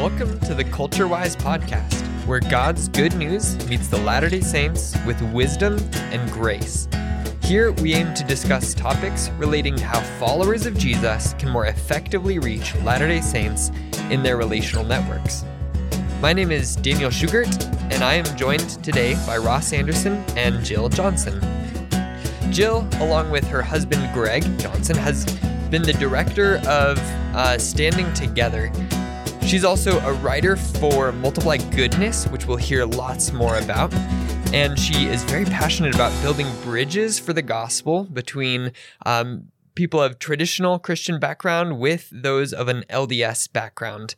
Welcome to the Culture Wise podcast, where God's good news meets the Latter day Saints with wisdom and grace. Here, we aim to discuss topics relating to how followers of Jesus can more effectively reach Latter day Saints in their relational networks. My name is Daniel Schugert, and I am joined today by Ross Anderson and Jill Johnson. Jill, along with her husband Greg Johnson, has been the director of uh, Standing Together. She's also a writer for Multiply Goodness, which we'll hear lots more about. And she is very passionate about building bridges for the gospel between um, people of traditional Christian background with those of an LDS background.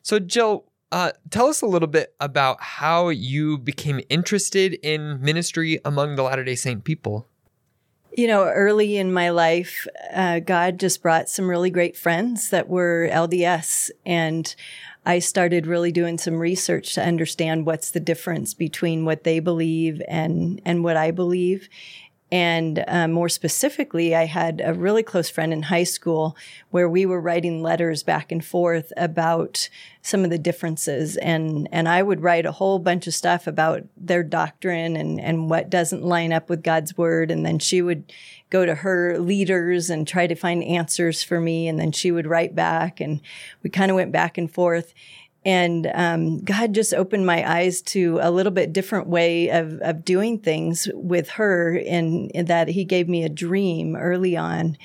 So, Jill, uh, tell us a little bit about how you became interested in ministry among the Latter day Saint people. You know, early in my life, uh, God just brought some really great friends that were LDS. And I started really doing some research to understand what's the difference between what they believe and, and what I believe. And uh, more specifically, I had a really close friend in high school where we were writing letters back and forth about some of the differences. And, and I would write a whole bunch of stuff about their doctrine and, and what doesn't line up with God's word. And then she would go to her leaders and try to find answers for me. And then she would write back. And we kind of went back and forth. And um, God just opened my eyes to a little bit different way of, of doing things with her, in, in that He gave me a dream early on.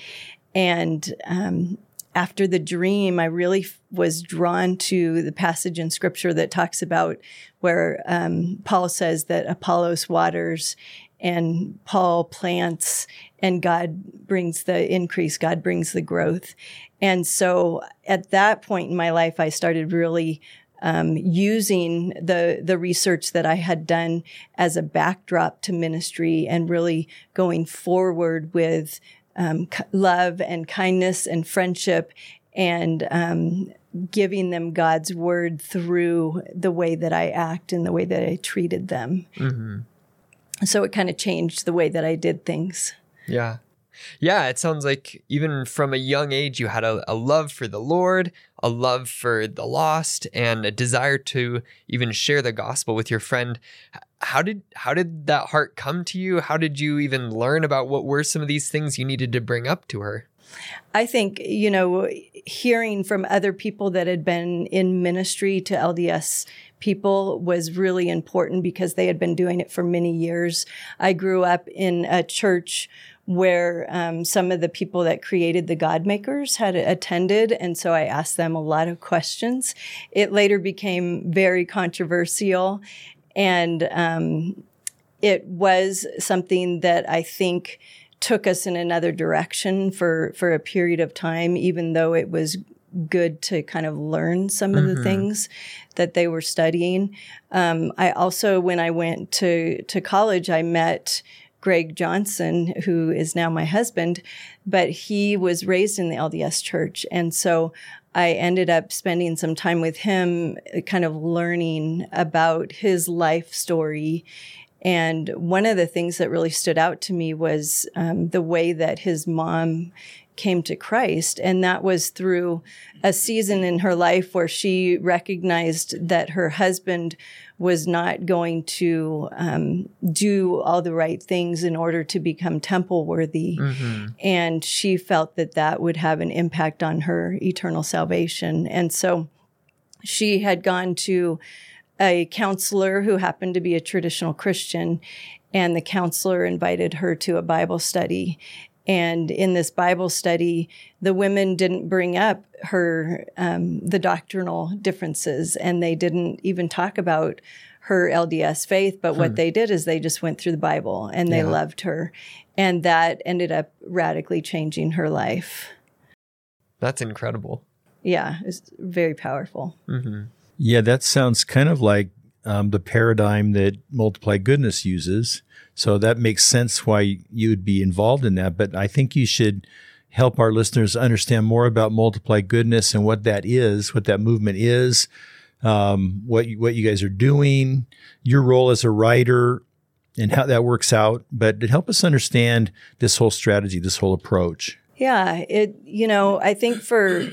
And um, after the dream, I really f- was drawn to the passage in Scripture that talks about where um, Paul says that Apollos waters and Paul plants and God brings the increase, God brings the growth. And so at that point in my life, I started really um, using the the research that I had done as a backdrop to ministry and really going forward with um, love and kindness and friendship and um, giving them God's word through the way that I act and the way that I treated them. Mm-hmm. So it kind of changed the way that I did things. Yeah. Yeah, it sounds like even from a young age, you had a, a, love for the Lord, a love for the lost, and a desire to even share the gospel with your friend. How did how did that heart come to you? How did you even learn about what were some of these things you needed to bring up to her? I think, you know, hearing from other people that had been in ministry to LDS people was really important because they had been doing it for many years. I grew up in a church where um, some of the people that created the God Makers had attended. And so I asked them a lot of questions. It later became very controversial. And um, it was something that I think took us in another direction for, for a period of time, even though it was good to kind of learn some mm-hmm. of the mm-hmm. things that they were studying. Um, I also, when I went to, to college, I met Greg Johnson, who is now my husband, but he was raised in the LDS church. And so I ended up spending some time with him, kind of learning about his life story. And one of the things that really stood out to me was um, the way that his mom came to Christ. And that was through a season in her life where she recognized that her husband was not going to um, do all the right things in order to become temple worthy. Mm-hmm. And she felt that that would have an impact on her eternal salvation. And so she had gone to a counselor who happened to be a traditional Christian. And the counselor invited her to a Bible study. And in this Bible study, the women didn't bring up her, um, the doctrinal differences, and they didn't even talk about her LDS faith. But hmm. what they did is they just went through the Bible and they yeah. loved her. And that ended up radically changing her life. That's incredible. Yeah, it's very powerful. Mm-hmm. Yeah, that sounds kind of like um, the paradigm that Multiply Goodness uses. So that makes sense why you would be involved in that. But I think you should help our listeners understand more about Multiply Goodness and what that is, what that movement is, um, what you, what you guys are doing, your role as a writer, and how that works out. But to help us understand this whole strategy, this whole approach. Yeah, it you know I think for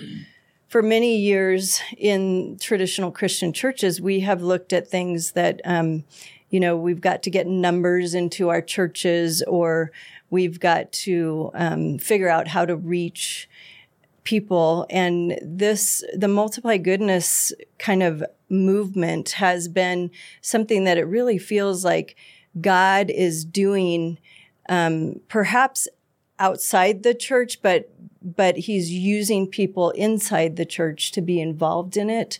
for many years in traditional Christian churches, we have looked at things that, um, you know, we've got to get numbers into our churches or we've got to um, figure out how to reach people. And this, the multiply goodness kind of movement has been something that it really feels like God is doing, um, perhaps outside the church, but but he's using people inside the church to be involved in it.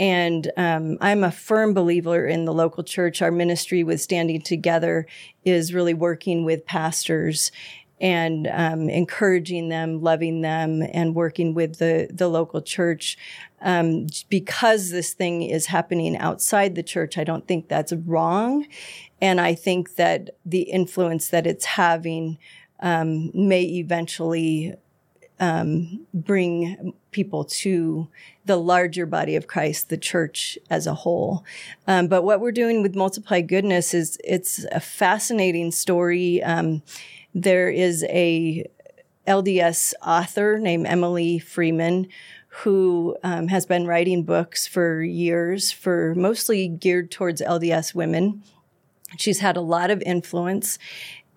And um, I'm a firm believer in the local church. Our ministry with Standing Together is really working with pastors and um, encouraging them, loving them, and working with the the local church. Um, because this thing is happening outside the church, I don't think that's wrong, and I think that the influence that it's having um, may eventually um, bring people to the larger body of Christ, the church as a whole. Um, but what we're doing with Multiply Goodness is it's a fascinating story. Um, there is a LDS author named Emily Freeman who um, has been writing books for years, for mostly geared towards LDS women. She's had a lot of influence,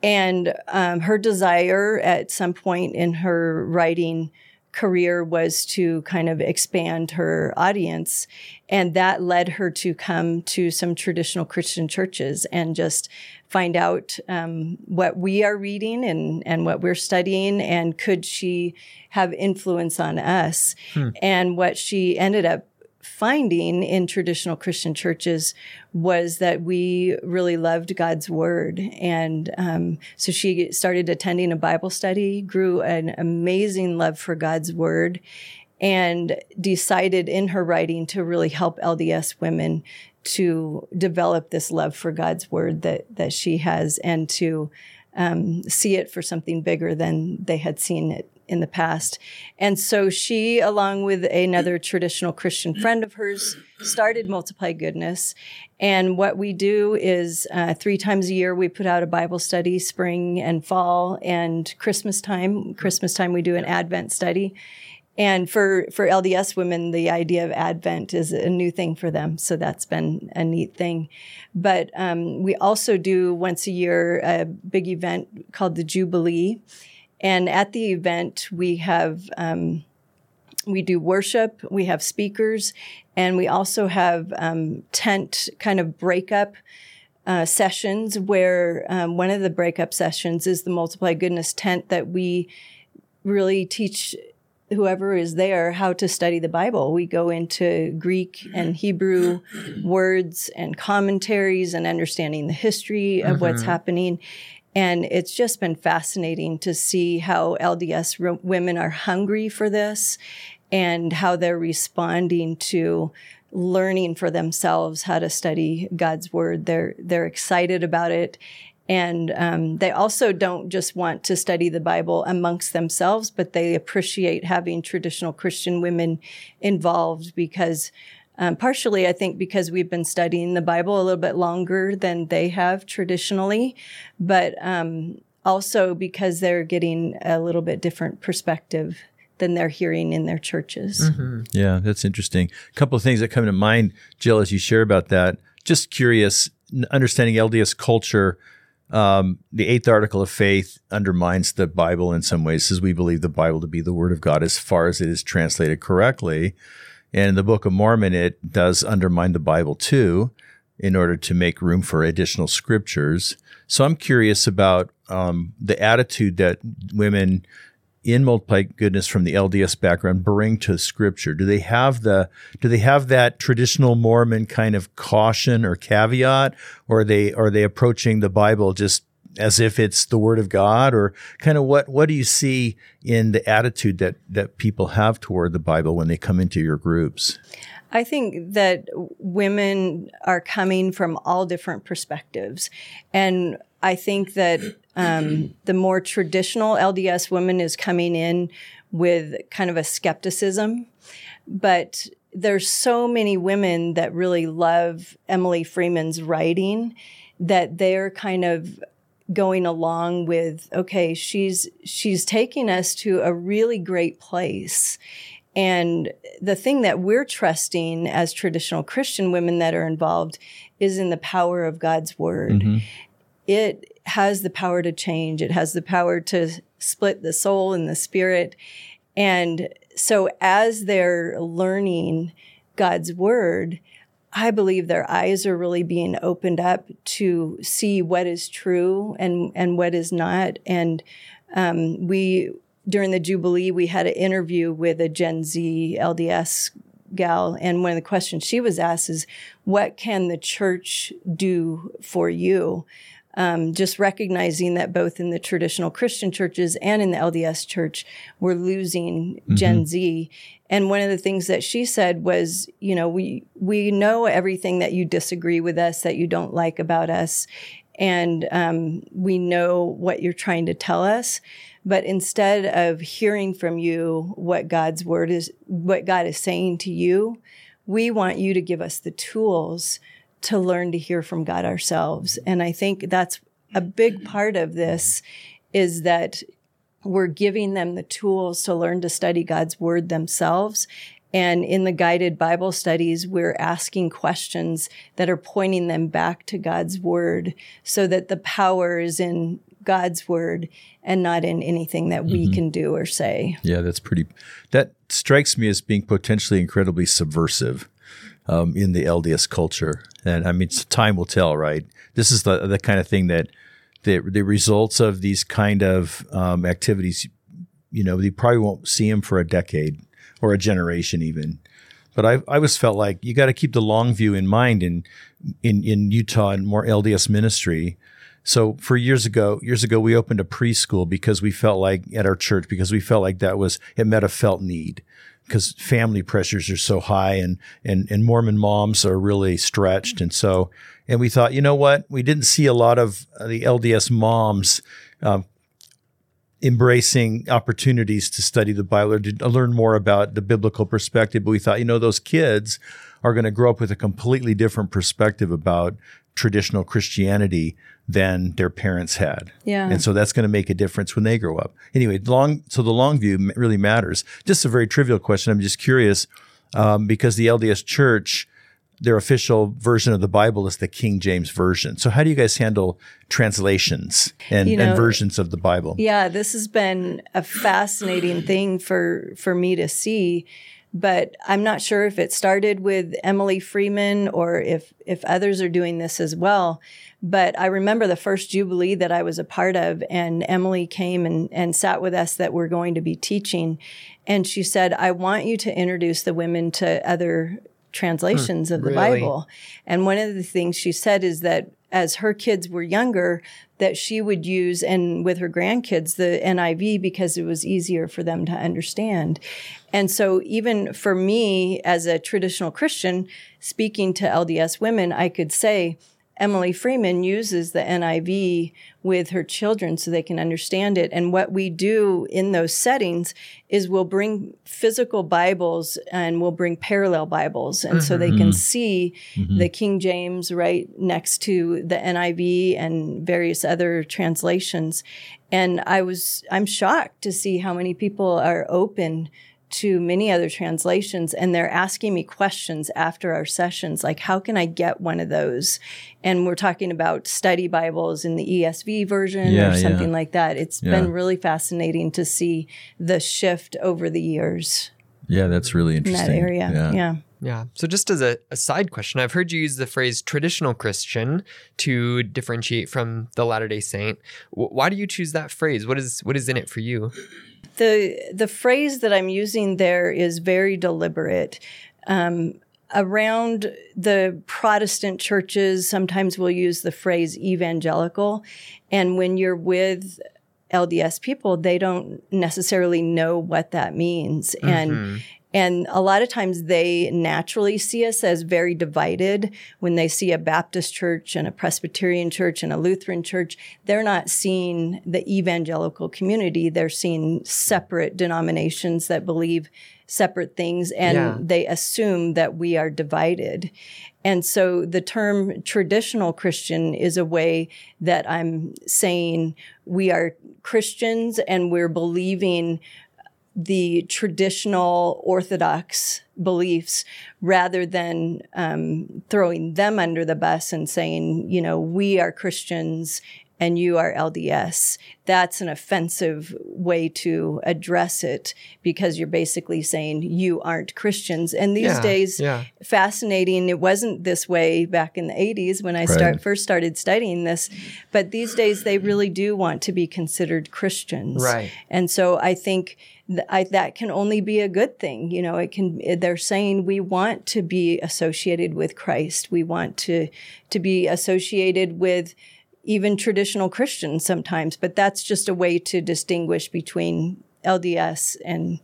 and um, her desire at some point in her writing career was to kind of expand her audience. And that led her to come to some traditional Christian churches and just find out um, what we are reading and, and what we're studying, and could she have influence on us? Hmm. And what she ended up finding in traditional Christian churches was that we really loved God's word. And um, so she started attending a Bible study, grew an amazing love for God's word, and decided in her writing to really help LDS women to develop this love for God's word that that she has, and to um, see it for something bigger than they had seen it in the past. And so she, along with another traditional Christian friend of hers, started Multiply Goodness. And what we do is uh, three times a year we put out a Bible study, spring and fall, and Christmas time. Christmas time we do an Advent study. And for, for LDS women, the idea of Advent is a new thing for them. So that's been a neat thing. But um, we also do once a year a big event called the Jubilee. And at the event, we have um, we do worship, we have speakers, and we also have um, tent kind of breakup uh, sessions where um, one of the breakup sessions is the multiply goodness tent that we really teach whoever is there how to study the Bible. We go into Greek and Hebrew words and commentaries and understanding the history of mm-hmm. what's happening. And it's just been fascinating to see how LDS women are hungry for this and how they're responding to learning for themselves how to study God's word. They're, they're excited about it and um, they also don't just want to study the Bible amongst themselves, but they appreciate having traditional Christian women involved because, um, partially, I think, because we've been studying the Bible a little bit longer than they have traditionally, but um, also because they're getting a little bit different perspective than they're hearing in their churches. Mm-hmm. Yeah, that's interesting. A couple of things that come to mind, Jill, as you share about that. Just curious, understanding LDS culture um, the eighth article of faith undermines the Bible in some ways, says we believe the Bible to be the Word of God as far as it is translated correctly. And in the Book of Mormon, it does undermine the Bible too, in order to make room for additional scriptures. So I'm curious about um, the attitude that women in multiply goodness from the LDS background bring to scripture? Do they have the do they have that traditional Mormon kind of caution or caveat or are they are they approaching the Bible just as if it's the word of God or kind of what what do you see in the attitude that that people have toward the Bible when they come into your groups? I think that women are coming from all different perspectives. And I think that um, the more traditional LDS woman is coming in with kind of a skepticism, but there's so many women that really love Emily Freeman's writing that they're kind of going along with okay she's she's taking us to a really great place And the thing that we're trusting as traditional Christian women that are involved is in the power of God's word. Mm-hmm. It has the power to change, it has the power to split the soul and the spirit. And so as they're learning God's word, I believe their eyes are really being opened up to see what is true and, and what is not. And um, we, during the Jubilee, we had an interview with a Gen Z LDS gal. And one of the questions she was asked is, What can the church do for you? Um, just recognizing that both in the traditional Christian churches and in the LDS church, we're losing mm-hmm. Gen Z. And one of the things that she said was, you know, we we know everything that you disagree with us, that you don't like about us, and um, we know what you're trying to tell us. But instead of hearing from you what God's word is, what God is saying to you, we want you to give us the tools to learn to hear from God ourselves. And I think that's a big part of this is that we're giving them the tools to learn to study God's word themselves. And in the guided Bible studies, we're asking questions that are pointing them back to God's word so that the power is in God's word and not in anything that we mm-hmm. can do or say. Yeah, that's pretty, that strikes me as being potentially incredibly subversive. Um, in the LDS culture, and I mean, time will tell, right? This is the the kind of thing that the the results of these kind of um, activities, you know, you probably won't see them for a decade or a generation even. But I I always felt like you got to keep the long view in mind in in in Utah and more LDS ministry so for years ago, years ago, we opened a preschool because we felt like at our church because we felt like that was it met a felt need because family pressures are so high and and and Mormon moms are really stretched. And so and we thought you know what? We didn't see a lot of the LDS moms um, embracing opportunities to study the Bible or to learn more about the biblical perspective. But we thought you know those kids are going to grow up with a completely different perspective about traditional Christianity than their parents had. Yeah. And so that's going to make a difference when they grow up. Anyway, long so the long view really matters. Just a very trivial question. I'm just curious um, because the LDS Church, their official version of the Bible is the King James version. So how do you guys handle translations and, you know, and versions of the Bible? Yeah, this has been a fascinating thing for for me to see but I'm not sure if it started with Emily Freeman or if if others are doing this as well. But I remember the first Jubilee that I was a part of, and Emily came and, and sat with us that we're going to be teaching. And she said, I want you to introduce the women to other translations hmm, of the really? Bible. And one of the things she said is that as her kids were younger, that she would use and with her grandkids the NIV because it was easier for them to understand. And so even for me as a traditional Christian speaking to LDS women, I could say, Emily Freeman uses the NIV with her children so they can understand it. And what we do in those settings is we'll bring physical Bibles and we'll bring parallel Bibles. And mm-hmm. so they can mm-hmm. see mm-hmm. the King James right next to the NIV and various other translations. And I was, I'm shocked to see how many people are open to many other translations and they're asking me questions after our sessions like how can i get one of those and we're talking about study bibles in the esv version yeah, or something yeah. like that It's yeah. been really fascinating to see the shift over the years yeah that's really interesting in that area yeah, yeah. Yeah. So, just as a, a, side question, I've heard you use the phrase traditional Christian to differentiate from the Latter day Saint. W- why do you choose that phrase? What is what is in it for you? The the phrase that I'm using there is very deliberate. Um, around the Protestant churches, sometimes we'll use the phrase evangelical, and when you're with LDS people, they don't necessarily know what that means, mm-hmm. and and a lot of times they naturally see us as very divided. When they see a Baptist church and a Presbyterian church and a Lutheran church, they're not seeing the evangelical community. They're seeing separate denominations that believe separate things and yeah. they assume that we are divided. And so the term traditional Christian is a way that I'm saying we are Christians and we're believing the traditional Orthodox beliefs rather than um, throwing them under the bus and saying, you know, we are Christians and you are LDS. That's an offensive way to address it because you're basically saying you aren't Christians. And these Yeah, days, yeah. fascinating. It wasn't this way back in the 80s when I start, first started studying this, but these days they really do want to be considered Christians. Right. And so I think th- I, that can only be a good thing. You know, it can. They're saying we want to be associated with Christ. We want to to be associated with even traditional Christians sometimes. But that's just a way to distinguish between LDS and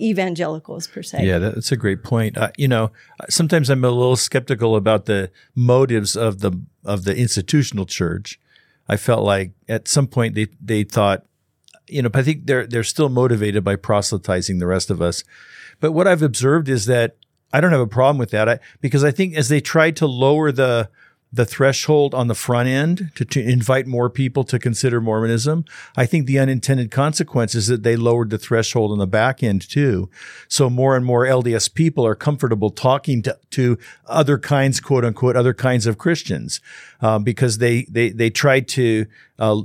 evangelicals per se. Yeah, that's a great point. Uh, you know, sometimes I'm a little skeptical about the motives of the of the institutional church. I felt like at some point they they thought, you know, I think they're they're still motivated by proselytizing the rest of us. But what I've observed is that I don't have a problem with that I, because I think as they tried to lower the the threshold on the front end to, to invite more people to consider Mormonism, I think the unintended consequence is that they lowered the threshold on the back end too. So more and more LDS people are comfortable talking to, to other kinds, quote unquote, other kinds of Christians, um, because they they they tried to uh,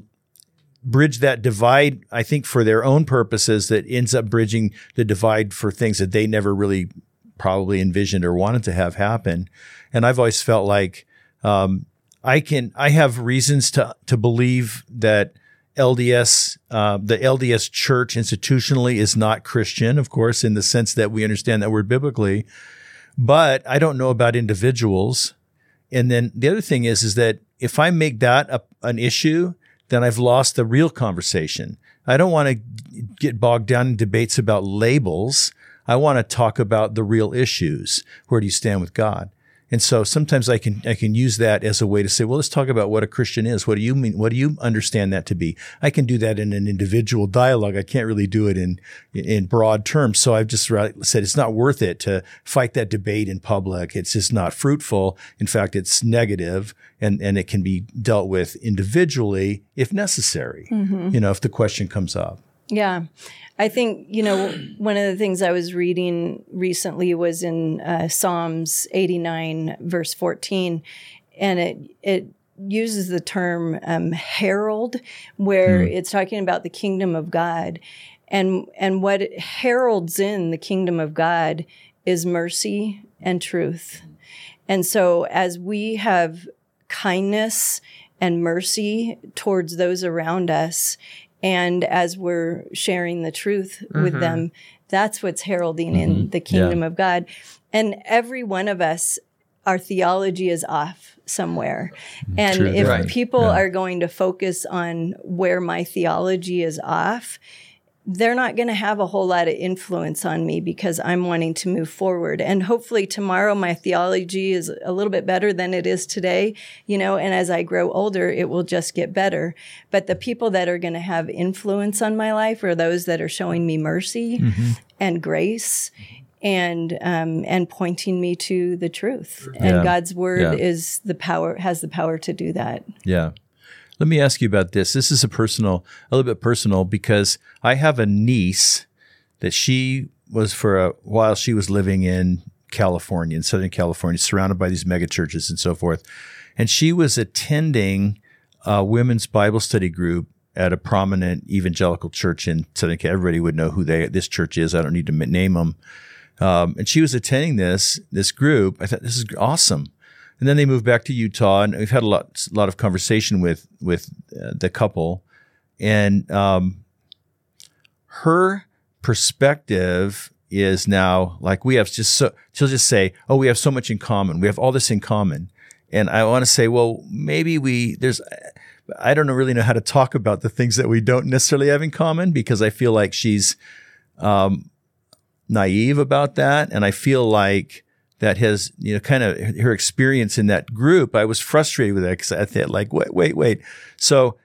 bridge that divide, I think, for their own purposes, that ends up bridging the divide for things that they never really probably envisioned or wanted to have happen. And I've always felt like um, I can, I have reasons to to believe that LDS, uh, the LDS church institutionally is not Christian, of course, in the sense that we understand that word biblically. But I don't know about individuals. And then the other thing is, is that if I make that a, an issue, then I've lost the real conversation. I don't want to get bogged down in debates about labels. I want to talk about the real issues. Where do you stand with God? And so sometimes I can I can use that as a way to say, well, let's talk about what a Christian is. What do you mean? What do you understand that to be? I can do that in an individual dialogue. I can't really do it in in broad terms. So I've just said it's not worth it to fight that debate in public. It's just not fruitful. In fact, it's negative, and and it can be dealt with individually if necessary. Mm-hmm. You know, if the question comes up. Yeah. I think, you know, one of the things I was reading recently was in uh, Psalms 89, verse 14, and it, it uses the term um, herald, where it's talking about the kingdom of God. And, and what heralds in the kingdom of God is mercy and truth. And so as we have kindness and mercy towards those around us, and as we're sharing the truth with mm-hmm. them, that's what's heralding in mm-hmm. the kingdom of God. And every one of us, our theology is off somewhere. Mm-hmm. And True. if Right. people Yeah. are going to focus on where my theology is off, they're not going to have a whole lot of influence on me because I'm wanting to move forward. And hopefully tomorrow my theology is a little bit better than it is today, you know, and as I grow older, it will just get better. But the people that are going to have influence on my life are those that are showing me mercy and grace and um, and pointing me to the truth. Yeah. And God's word Yeah. is the power has the power to do that. Yeah. Let me ask you about this. This is a personal, a little bit personal because I have a niece that she was for a while, she was living in California, in Southern California, surrounded by these mega churches and so forth. And she was attending a women's Bible study group at a prominent evangelical church in Southern California. Everybody would know who they, this church is. I don't need to name them. Um, and she was attending this, this group. I thought this is awesome. And then they moved back to Utah, and we've had a lot, lot of conversation with with uh, the couple, and um, her perspective is now like we have just so. She'll just say, "Oh, we have so much in common. We have all this in common," and I want to say, "Well, maybe we there's." I don't really know how to talk about the things that we don't necessarily have in common because I feel like she's um, naive about that, and I feel like that has you know kind of her experience in that group. I was frustrated with that because I thought like wait wait wait. So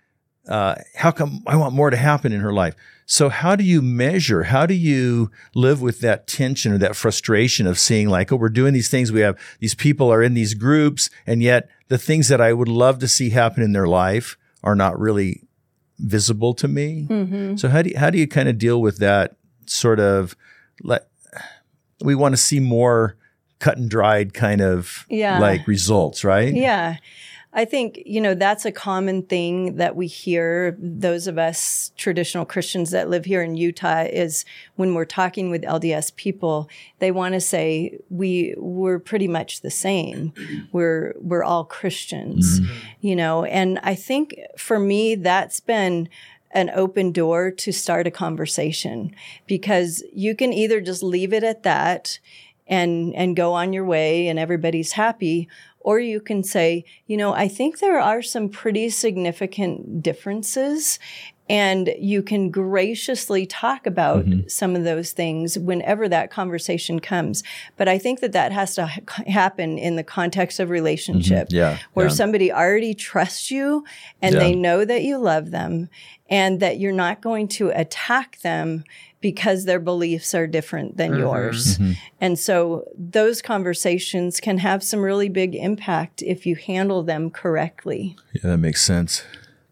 uh, how come I want more to happen in her life? So how do you measure? How do you live with that tension or that frustration of seeing like oh we're doing these things we have these people are in these groups and yet the things that I would love to see happen in their life are not really visible to me. So how do you, how do you kind of deal with that sort of let we want to see more cut and dried kind of Yeah. like results, right? Yeah. I think, you know, that's a common thing that we hear, those of us traditional Christians that live here in Utah, is when we're talking with LDS people, they want to say we we're pretty much the same. We're we're all Christians, mm-hmm. you know. And I think for me, that's been an open door to start a conversation because you can either just leave it at that and and go on your way and everybody's happy. Or you can say you know i think there are some pretty significant differences and you can graciously talk about mm-hmm. some of those things whenever that conversation comes but i think that that has to ha- happen in the context of relationship mm-hmm. Yeah, where yeah. somebody already trusts you and Yeah. they know that you love them and that you're not going to attack them because their beliefs are different than mm-hmm. yours. Mm-hmm. And so those conversations can have some really big impact if you handle them correctly. Yeah, that makes sense.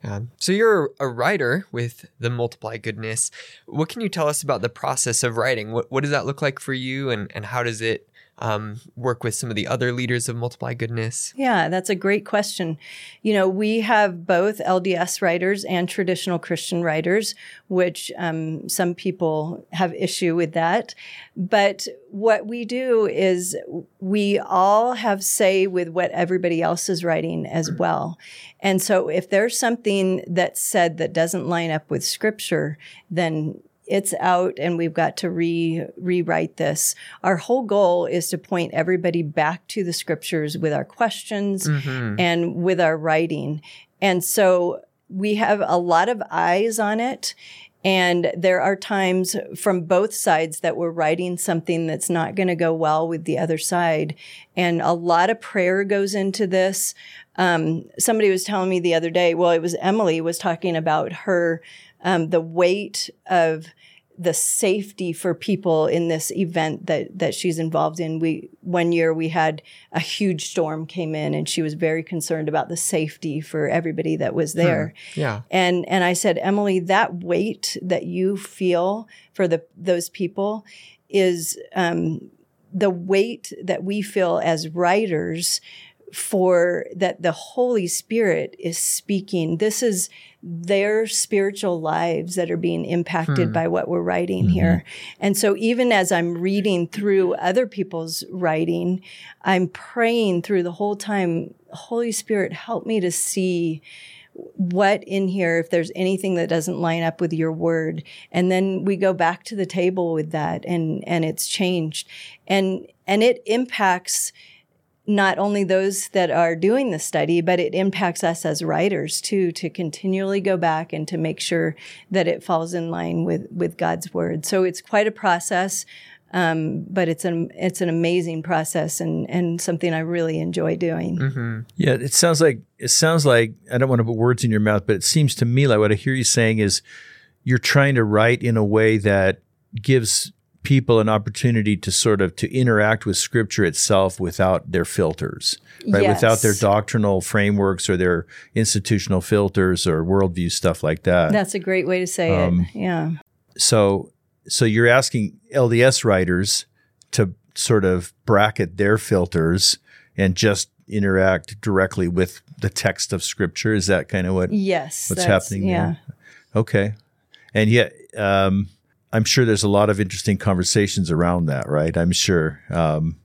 Yeah. So you're a writer with the Multiply Goodness. What can you tell us about the process of writing? What, what does that look like for you, and, and how does it um, work with some of the other leaders of Multiply Goodness? Yeah, that's a great question. You know, we have both LDS writers and traditional Christian writers, which um, some people have issue with that. But what we do is we all have say with what everybody else is writing as well. And so if there's something that's said that doesn't line up with scripture, then it's out and we've got to re rewrite this. Our whole goal is to point everybody back to the scriptures with our questions and with our writing. And so we have a lot of eyes on it. And there are times from both sides that we're writing something that's not going to go well with the other side. And a lot of prayer goes into this. Um, somebody was telling me the other day, well, it was Emily was talking about her, um, the weight of the safety for people in this event that that she's involved in. We one year we had a huge storm came in and she was very concerned about the safety for everybody that was there. Yeah. And and I said, Emily, that weight that you feel for the those people is um, the weight that we feel as writers for that the Holy Spirit is speaking. This is their spiritual lives that are being impacted hmm. by what we're writing mm-hmm. here. And so even as I'm reading through other people's writing, I'm praying through the whole time, Holy Spirit, help me to see what in here if there's anything that doesn't line up with your word and then we go back to the table with that and and it's changed and and it impacts not only those that are doing the study but it impacts us as writers too to continually go back and to make sure that it falls in line with with God's word so it's quite a process um, but it's an it's an amazing process and and something I really enjoy doing. Yeah, it sounds like it sounds like I don't want to put words in your mouth, but it seems to me like what I hear you saying is you're trying to write in a way that gives people an opportunity to sort of to interact with scripture itself without their filters right without their doctrinal frameworks or their institutional filters or worldview stuff like that That's a great way to say Um, it. Yeah. so so you're asking LDS writers to sort of bracket their filters and just interact directly with the text of scripture is that kind of what Yes. what's happening Yeah. there okay and yet um, i'm sure there's a lot of interesting conversations around that right? I'm sure um,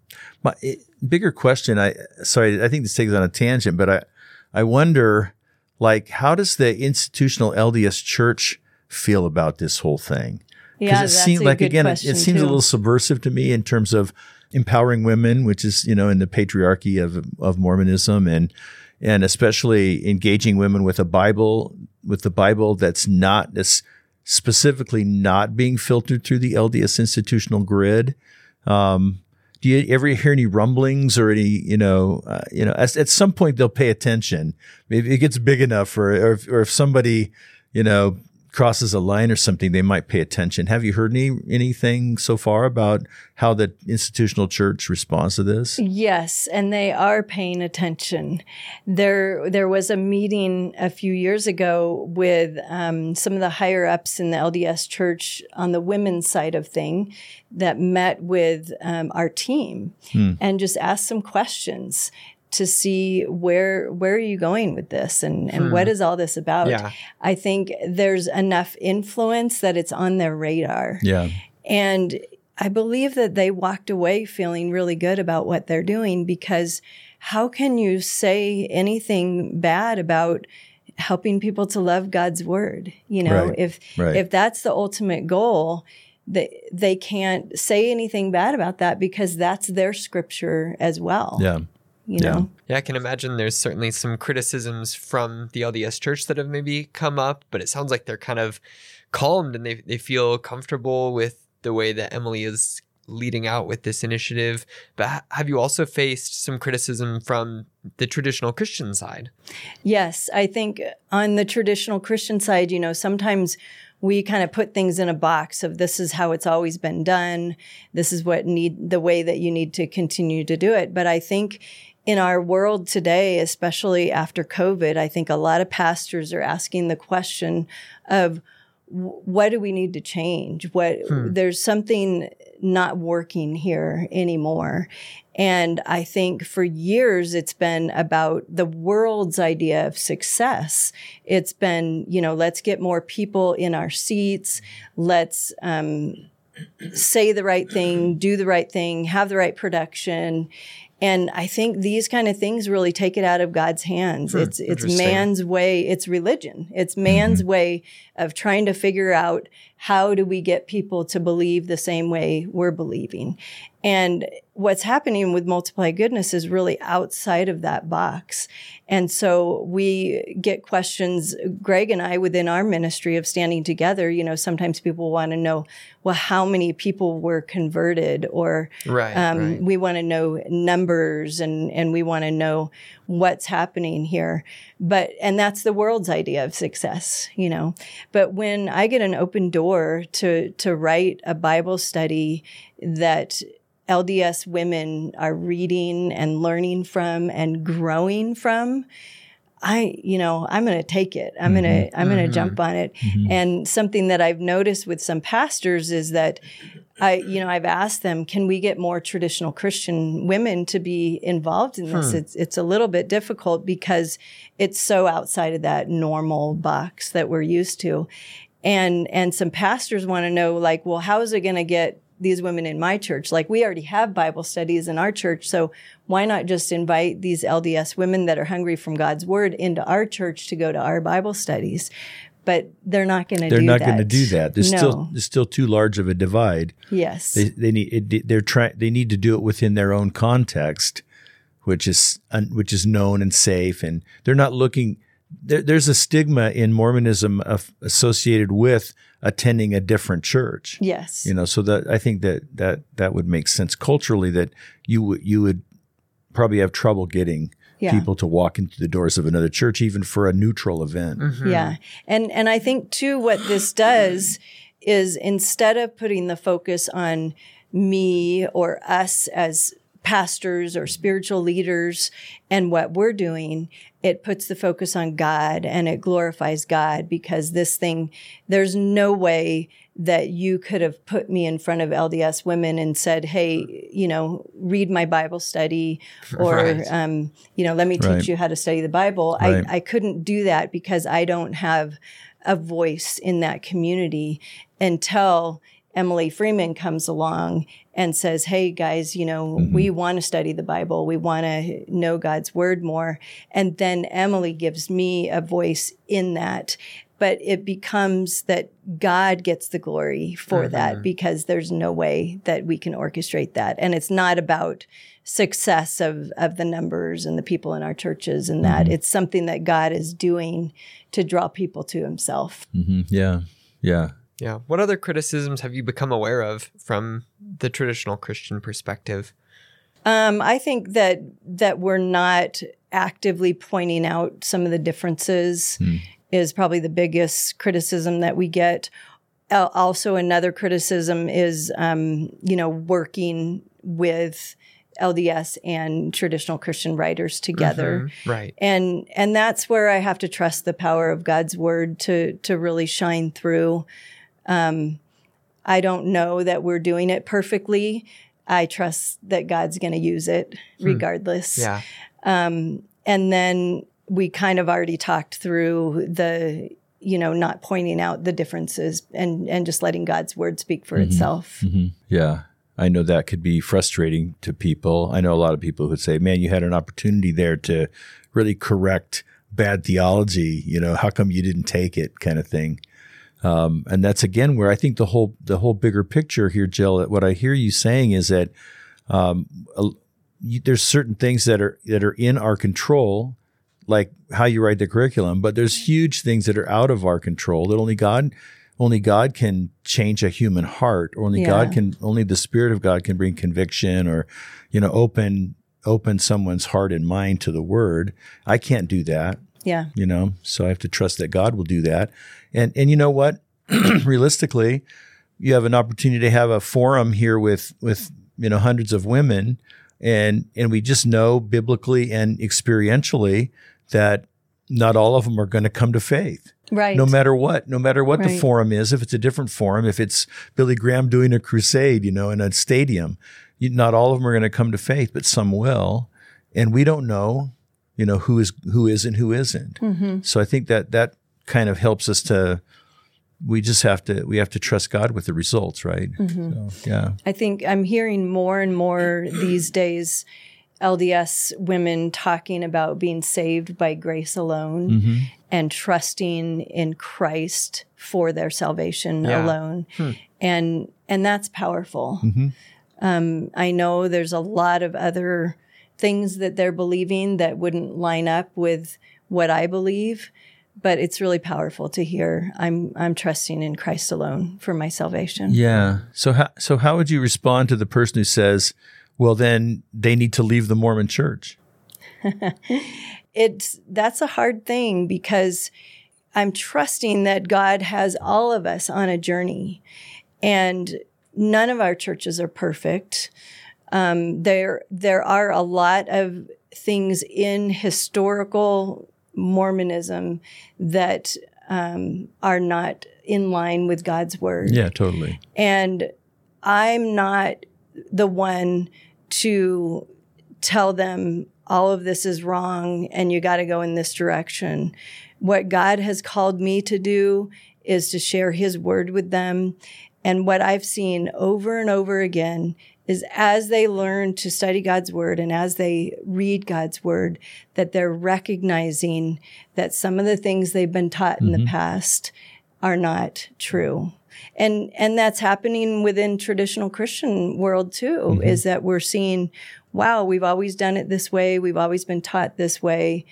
my it, bigger question i sorry i think this takes on a tangent but i i wonder like how does the institutional lds church feel about this whole thing? Yeah, it seems like again, it, it seems a little subversive to me in terms of empowering women, which is you know in the patriarchy of of Mormonism, and and especially engaging women with a Bible with the Bible that's not that's specifically not being filtered through the LDS institutional grid. Um, do you ever hear any rumblings or any, you know, uh, you know, at, at some point they'll pay attention. Maybe it gets big enough, or or if, or if somebody, you know, crosses a line or something, they might pay attention. Have you heard any anything so far about how the institutional church responds to this? Yes, and they are paying attention. There, there was a meeting a few years ago with um, some of the higher ups in the LDS Church on the women's side of thing that met with um, our team hmm. and just asked some questions to see where where are you going with this and and hmm. what is all this about yeah. i think there's enough influence that it's on their radar yeah and i believe that they walked away feeling really good about what they're doing because how can you say anything bad about helping people to love god's word you know right. if right. if that's the ultimate goal they they can't say anything bad about that because that's their scripture as well. Yeah you yeah. know? Yeah, I can imagine there's certainly some criticisms from the LDS church that have maybe come up, but it sounds like they're kind of calmed and they, they feel comfortable with the way that Emily is leading out with this initiative. But have you also faced some criticism from the traditional Christian side? Yes, I think on the traditional Christian side, you know, sometimes we kind of put things in a box of this is how it's always been done. This is what need the way that you need to continue to do it. But I think in our world today, especially after COVID, I think a lot of pastors are asking the question of what do we need to change? What hmm. there's something not working here anymore. And I think for years it's been about the world's idea of success. It's been, you know, let's get more people in our seats. Let's um, say the right thing, do the right thing, have the right production. And I think these kind of things really take it out of God's hands. Hmm, it's it's man's way, it's religion. It's man's mm-hmm. way of trying to figure out how do we get people to believe the same way we're believing. And what's happening with multiply goodness is really outside of that box. And so we get questions, Greg and I, within our ministry of standing together, you know, sometimes people want to know, well, how many people were converted or right, um, right. we want to know numbers and, and we want to know what's happening here. But, and that's the world's idea of success, you know. But when I get an open door to, to write a Bible study that LDS women are reading and learning from and growing from, I, you know, I'm going to take it. I'm mm-hmm. going to, I'm going to mm-hmm. jump on it. Mm-hmm. And something that I've noticed with some pastors is that I, you know, I've asked them, can we get more traditional Christian women to be involved in this? Hmm. It's, it's a little bit difficult because it's so outside of that normal box that we're used to. And, and some pastors want to know, like, well, how is it going to get these women in my church. Like we already have Bible studies in our church. So why not just invite these LDS women that are hungry from God's word into our church to go to our Bible studies? But they're not going to. Do that. They're not going to do that. There's no. still there's still too large of a divide. Yes, they, they need it, they're trying they need to do it within their own context, which is which is known and safe, and they're not looking. There, there's a stigma in Mormonism of, associated with attending a different church. Yes. You know, so that I think that that that would make sense culturally that you would you would probably have trouble getting yeah. people to walk into the doors of another church even for a neutral event. Mm-hmm. Yeah. And and I think too what this does is instead of putting the focus on me or us as pastors or spiritual leaders and what we're doing, it puts the focus on God and it glorifies God because this thing, there's no way that you could have put me in front of LDS women and said, Hey, you know, read my Bible study or, right. um, you know, let me teach right. you how to study the Bible. Right. I, I couldn't do that because I don't have a voice in that community until Emily Freeman comes along and says, Hey guys, you know, mm-hmm. we want to study the Bible. We want to know God's word more. And then Emily gives me a voice in that. But it becomes that God gets the glory for mm-hmm. that because there's no way that we can orchestrate that. And it's not about success of, of the numbers and the people in our churches and that. Mm-hmm. It's something that God is doing to draw people to himself. Mm-hmm. Yeah. Yeah. Yeah. What other criticisms have you become aware of from the traditional Christian perspective? Um, I think that that we're not actively pointing out some of the differences, mm. is probably the biggest criticism that we get. Uh, also, another criticism is, um, you know, working with LDS and traditional Christian writers together. Mhm. Right. And and that's where I have to trust the power of God's word to to really shine through. Um, I don't know that we're doing it perfectly. I trust that God's going to use it regardless. Yeah. Um, and then we kind of already talked through the you know not pointing out the differences and and just letting God's word speak for itself. Yeah. I know that could be frustrating to people. I know a lot of people who would say, man, you had an opportunity there to really correct bad theology. You know, how come you didn't take it kind of thing? Um, and that's again where I think the whole the whole bigger picture here, Jill. What I hear you saying is that um, you, there's certain things that are that are in our control, like how you write the curriculum, but there's huge things that are out of our control that only God only God can change a human heart. Or only God can only the Spirit of God can bring conviction or you know open open someone's heart and mind to the Word. I can't do that Yeah. you know so i have to trust that god will do that and and you know what? Realistically you have an opportunity to have a forum here with with you know hundreds of women. And and we just know biblically and experientially that not all of them are going to come to faith. Right. no matter what no matter what the forum is if it's a different forum if it's billy graham doing a crusade you know in a stadium you, not all of them are going to come to faith but some will. And we don't know you know who is who is and who isn't. Mm-hmm. so i think that that kind of helps us to we just have to we have to trust god with the results right Mm-hmm. so, yeah I think I'm hearing more and more these days LDS women talking about being saved by grace alone Mm-hmm. and trusting in Christ for their salvation Yeah. alone. And and that's powerful. Mm-hmm. Um, I know there's a lot of other things that they're believing that wouldn't line up with what I believe, but it's really powerful to hear I'm I'm trusting in Christ alone for my salvation. yeah so how so how would you respond to the person who says well then they need to leave the mormon church it's that's a hard thing because I'm trusting that God has all of us on a journey, and none of our churches are perfect. Um, there there are a lot of things in historical Mormonism that um, are not in line with God's word. yeah totally And I'm not the one to tell them all of this is wrong and you got to go in this direction. What God has called me to do is to share his word with them. And what I've seen over and over again is as they learn to study God's word and as they read God's word, that they're recognizing that some of the things they've been taught in the mm-hmm. past are not true. And and that's happening within traditional Christian world too, mm-hmm. is that we're seeing, wow, we've always done it this way, we've always been taught this way,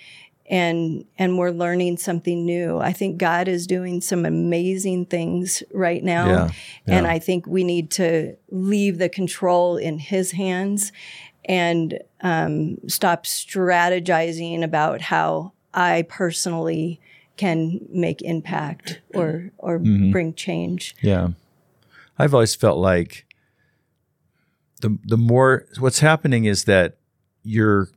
and and we're learning something new. I think God is doing some amazing things right now. Yeah, And. I think we need to leave the control in his hands and um, stop strategizing about how I personally can make impact or or bring change. Yeah. I've always felt like the the more what's happening is that you're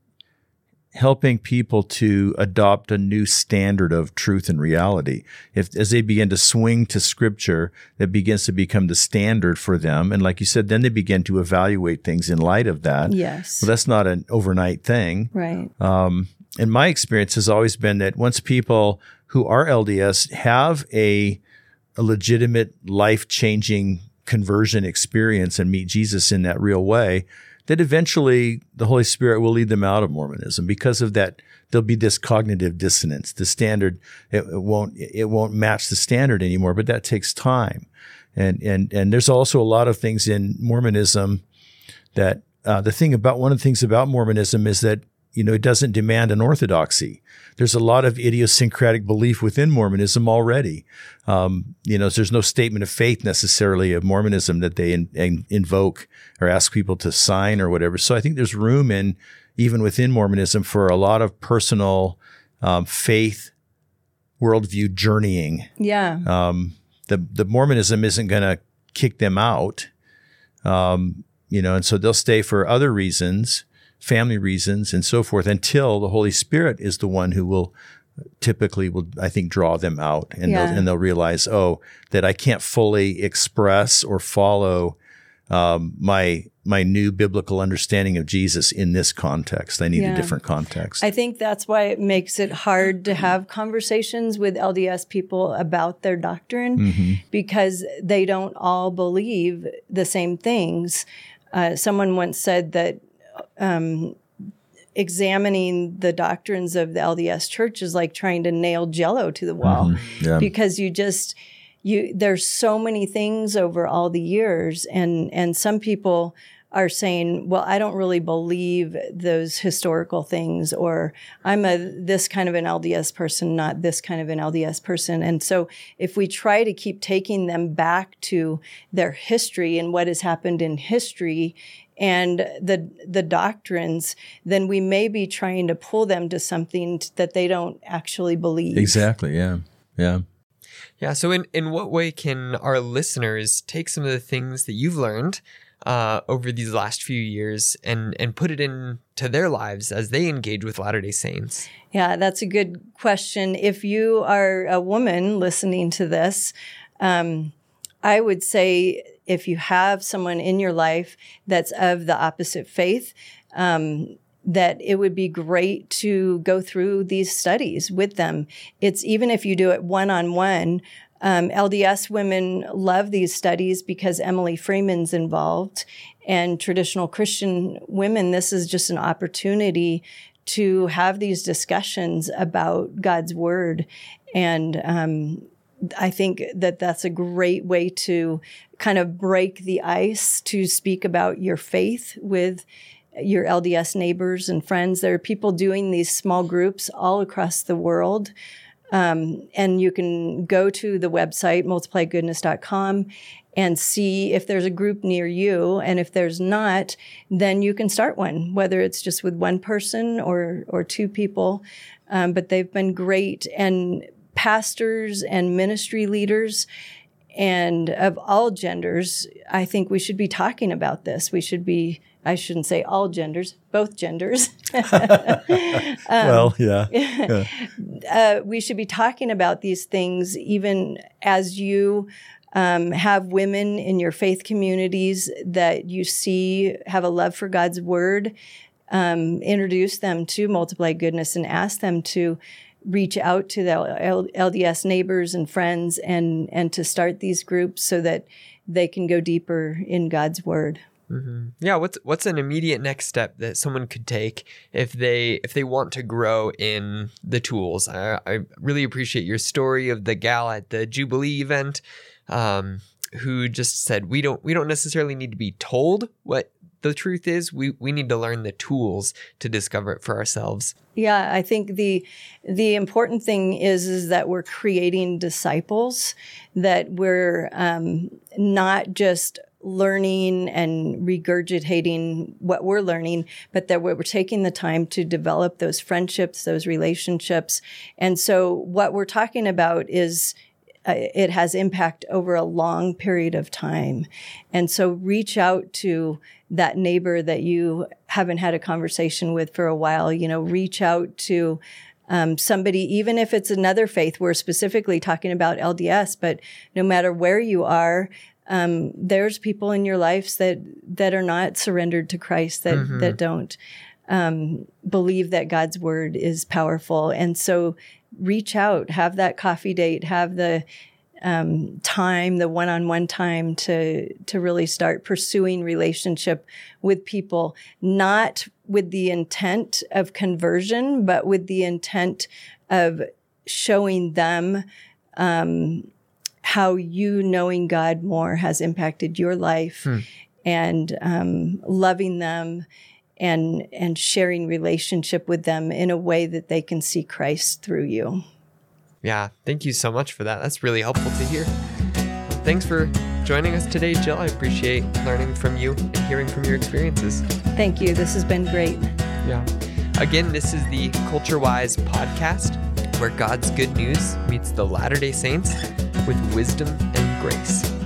helping people to adopt a new standard of truth and reality. If as they begin to swing to scripture, that begins to become the standard for them. And like you said, then they begin to evaluate things in light of that. Yes. Well, that's not an overnight thing right. um, and my experience has always been that once people who are LDS have a, a legitimate life changing conversion experience and meet Jesus in that real way, that eventually the Holy Spirit will lead them out of Mormonism because of that. There'll be this cognitive dissonance. The standard it, it won't it won't match the standard anymore, but that takes time. And and and there's also a lot of things in Mormonism that uh, the thing about one of the things about Mormonism is that you know it doesn't demand an orthodoxy. There's a lot of idiosyncratic belief within Mormonism already. Um, you know, there's no statement of faith necessarily of Mormonism that they in, in, invoke or ask people to sign or whatever. So I think there's room in even within Mormonism for a lot of personal um, faith worldview journeying. Yeah. Um, the the Mormonism isn't going to kick them out, um, you know, and so they'll stay for other reasons, family reasons, and so forth, until the Holy Spirit is the one who will typically will I think draw them out, and Yeah. they'll, and they'll realize, oh, that I can't fully express or follow um, my my new biblical understanding of Jesus in this context. I need Yeah. a different context. I think that's why it makes it hard to have conversations with LDS people about their doctrine Mm-hmm. because they don't all believe the same things. Uh, someone once said that um, examining the doctrines of the LDS church is like trying to nail jello to the wall. Yeah. because you just you there's so many things over all the years and and some people are saying well i don't really believe those historical things or i'm a this kind of an lds person not this kind of an lds person. And so if we try to keep taking them back to their history and what has happened in history and the the doctrines then we may be trying to pull them to something that they don't actually believe exactly. Yeah. Yeah. Yeah. So, in, in what way can our listeners take some of the things that you've learned uh, over these last few years and, and put it into their lives as they engage with Latter day Saints? Yeah, that's a good question. If you are a woman listening to this, um, I would say if you have someone in your life that's of the opposite faith, um, that it would be great to go through these studies with them. It's even if you do it one on one. Um, LDS women love these studies because Emily Freeman's involved, and traditional Christian women. This is just an opportunity to have these discussions about God's word, and um, I think that that's a great way to kind of break the ice to speak about your faith with your LDS neighbors and friends. There are people doing these small groups all across the world. Um, and you can go to the website, multiplygoodness.com, and see if there's a group near you. And if there's not, then you can start one, whether it's just with one person or, or two people. Um, but they've been great. And pastors and ministry leaders and of all genders, I think we should be talking about this. We should be, I shouldn't say all genders, both genders. well, yeah. uh, we should be talking about these things even as you um, have women in your faith communities that you see have a love for God's word. Um, introduce them to Multiply Goodness and ask them to reach out to the LDS neighbors and friends and and to start these groups so that they can go deeper in God's word. Yeah, what's what's an immediate next step that someone could take if they if they want to grow in the tools? I, I really appreciate your story of the gal at the Jubilee event, um, who just said we don't we don't necessarily need to be told what the truth is. We we need to learn the tools to discover it for ourselves. Yeah, I think the the important thing is is that we're creating disciples, that we're um, not just learning and regurgitating what we're learning, but that we're taking the time to develop those friendships, those relationships. And so, what we're talking about is uh, it has impact over a long period of time. And so reach out to that neighbor that you haven't had a conversation with for a while. You know, reach out to um, somebody, even if it's another faith. We're specifically talking about LDS, but no matter where you are, um, there's people in your lives that that are not surrendered to Christ, that that don't um, believe that God's word is powerful, and so reach out, have that coffee date, have the um, time, the one-on-one time to to really start pursuing relationship with people, not with the intent of conversion, but with the intent of showing them um, how you knowing God more has impacted your life, and um, loving them and and sharing relationship with them in a way that they can see Christ through you. Yeah, thank you so much for that. That's really helpful to hear. Thanks for joining us today, Jill. I appreciate learning from you and hearing from your experiences. Thank you. This has been great. Yeah. Again, this is the Culture Wise podcast. where God's good news meets the Latter day Saints with wisdom and grace.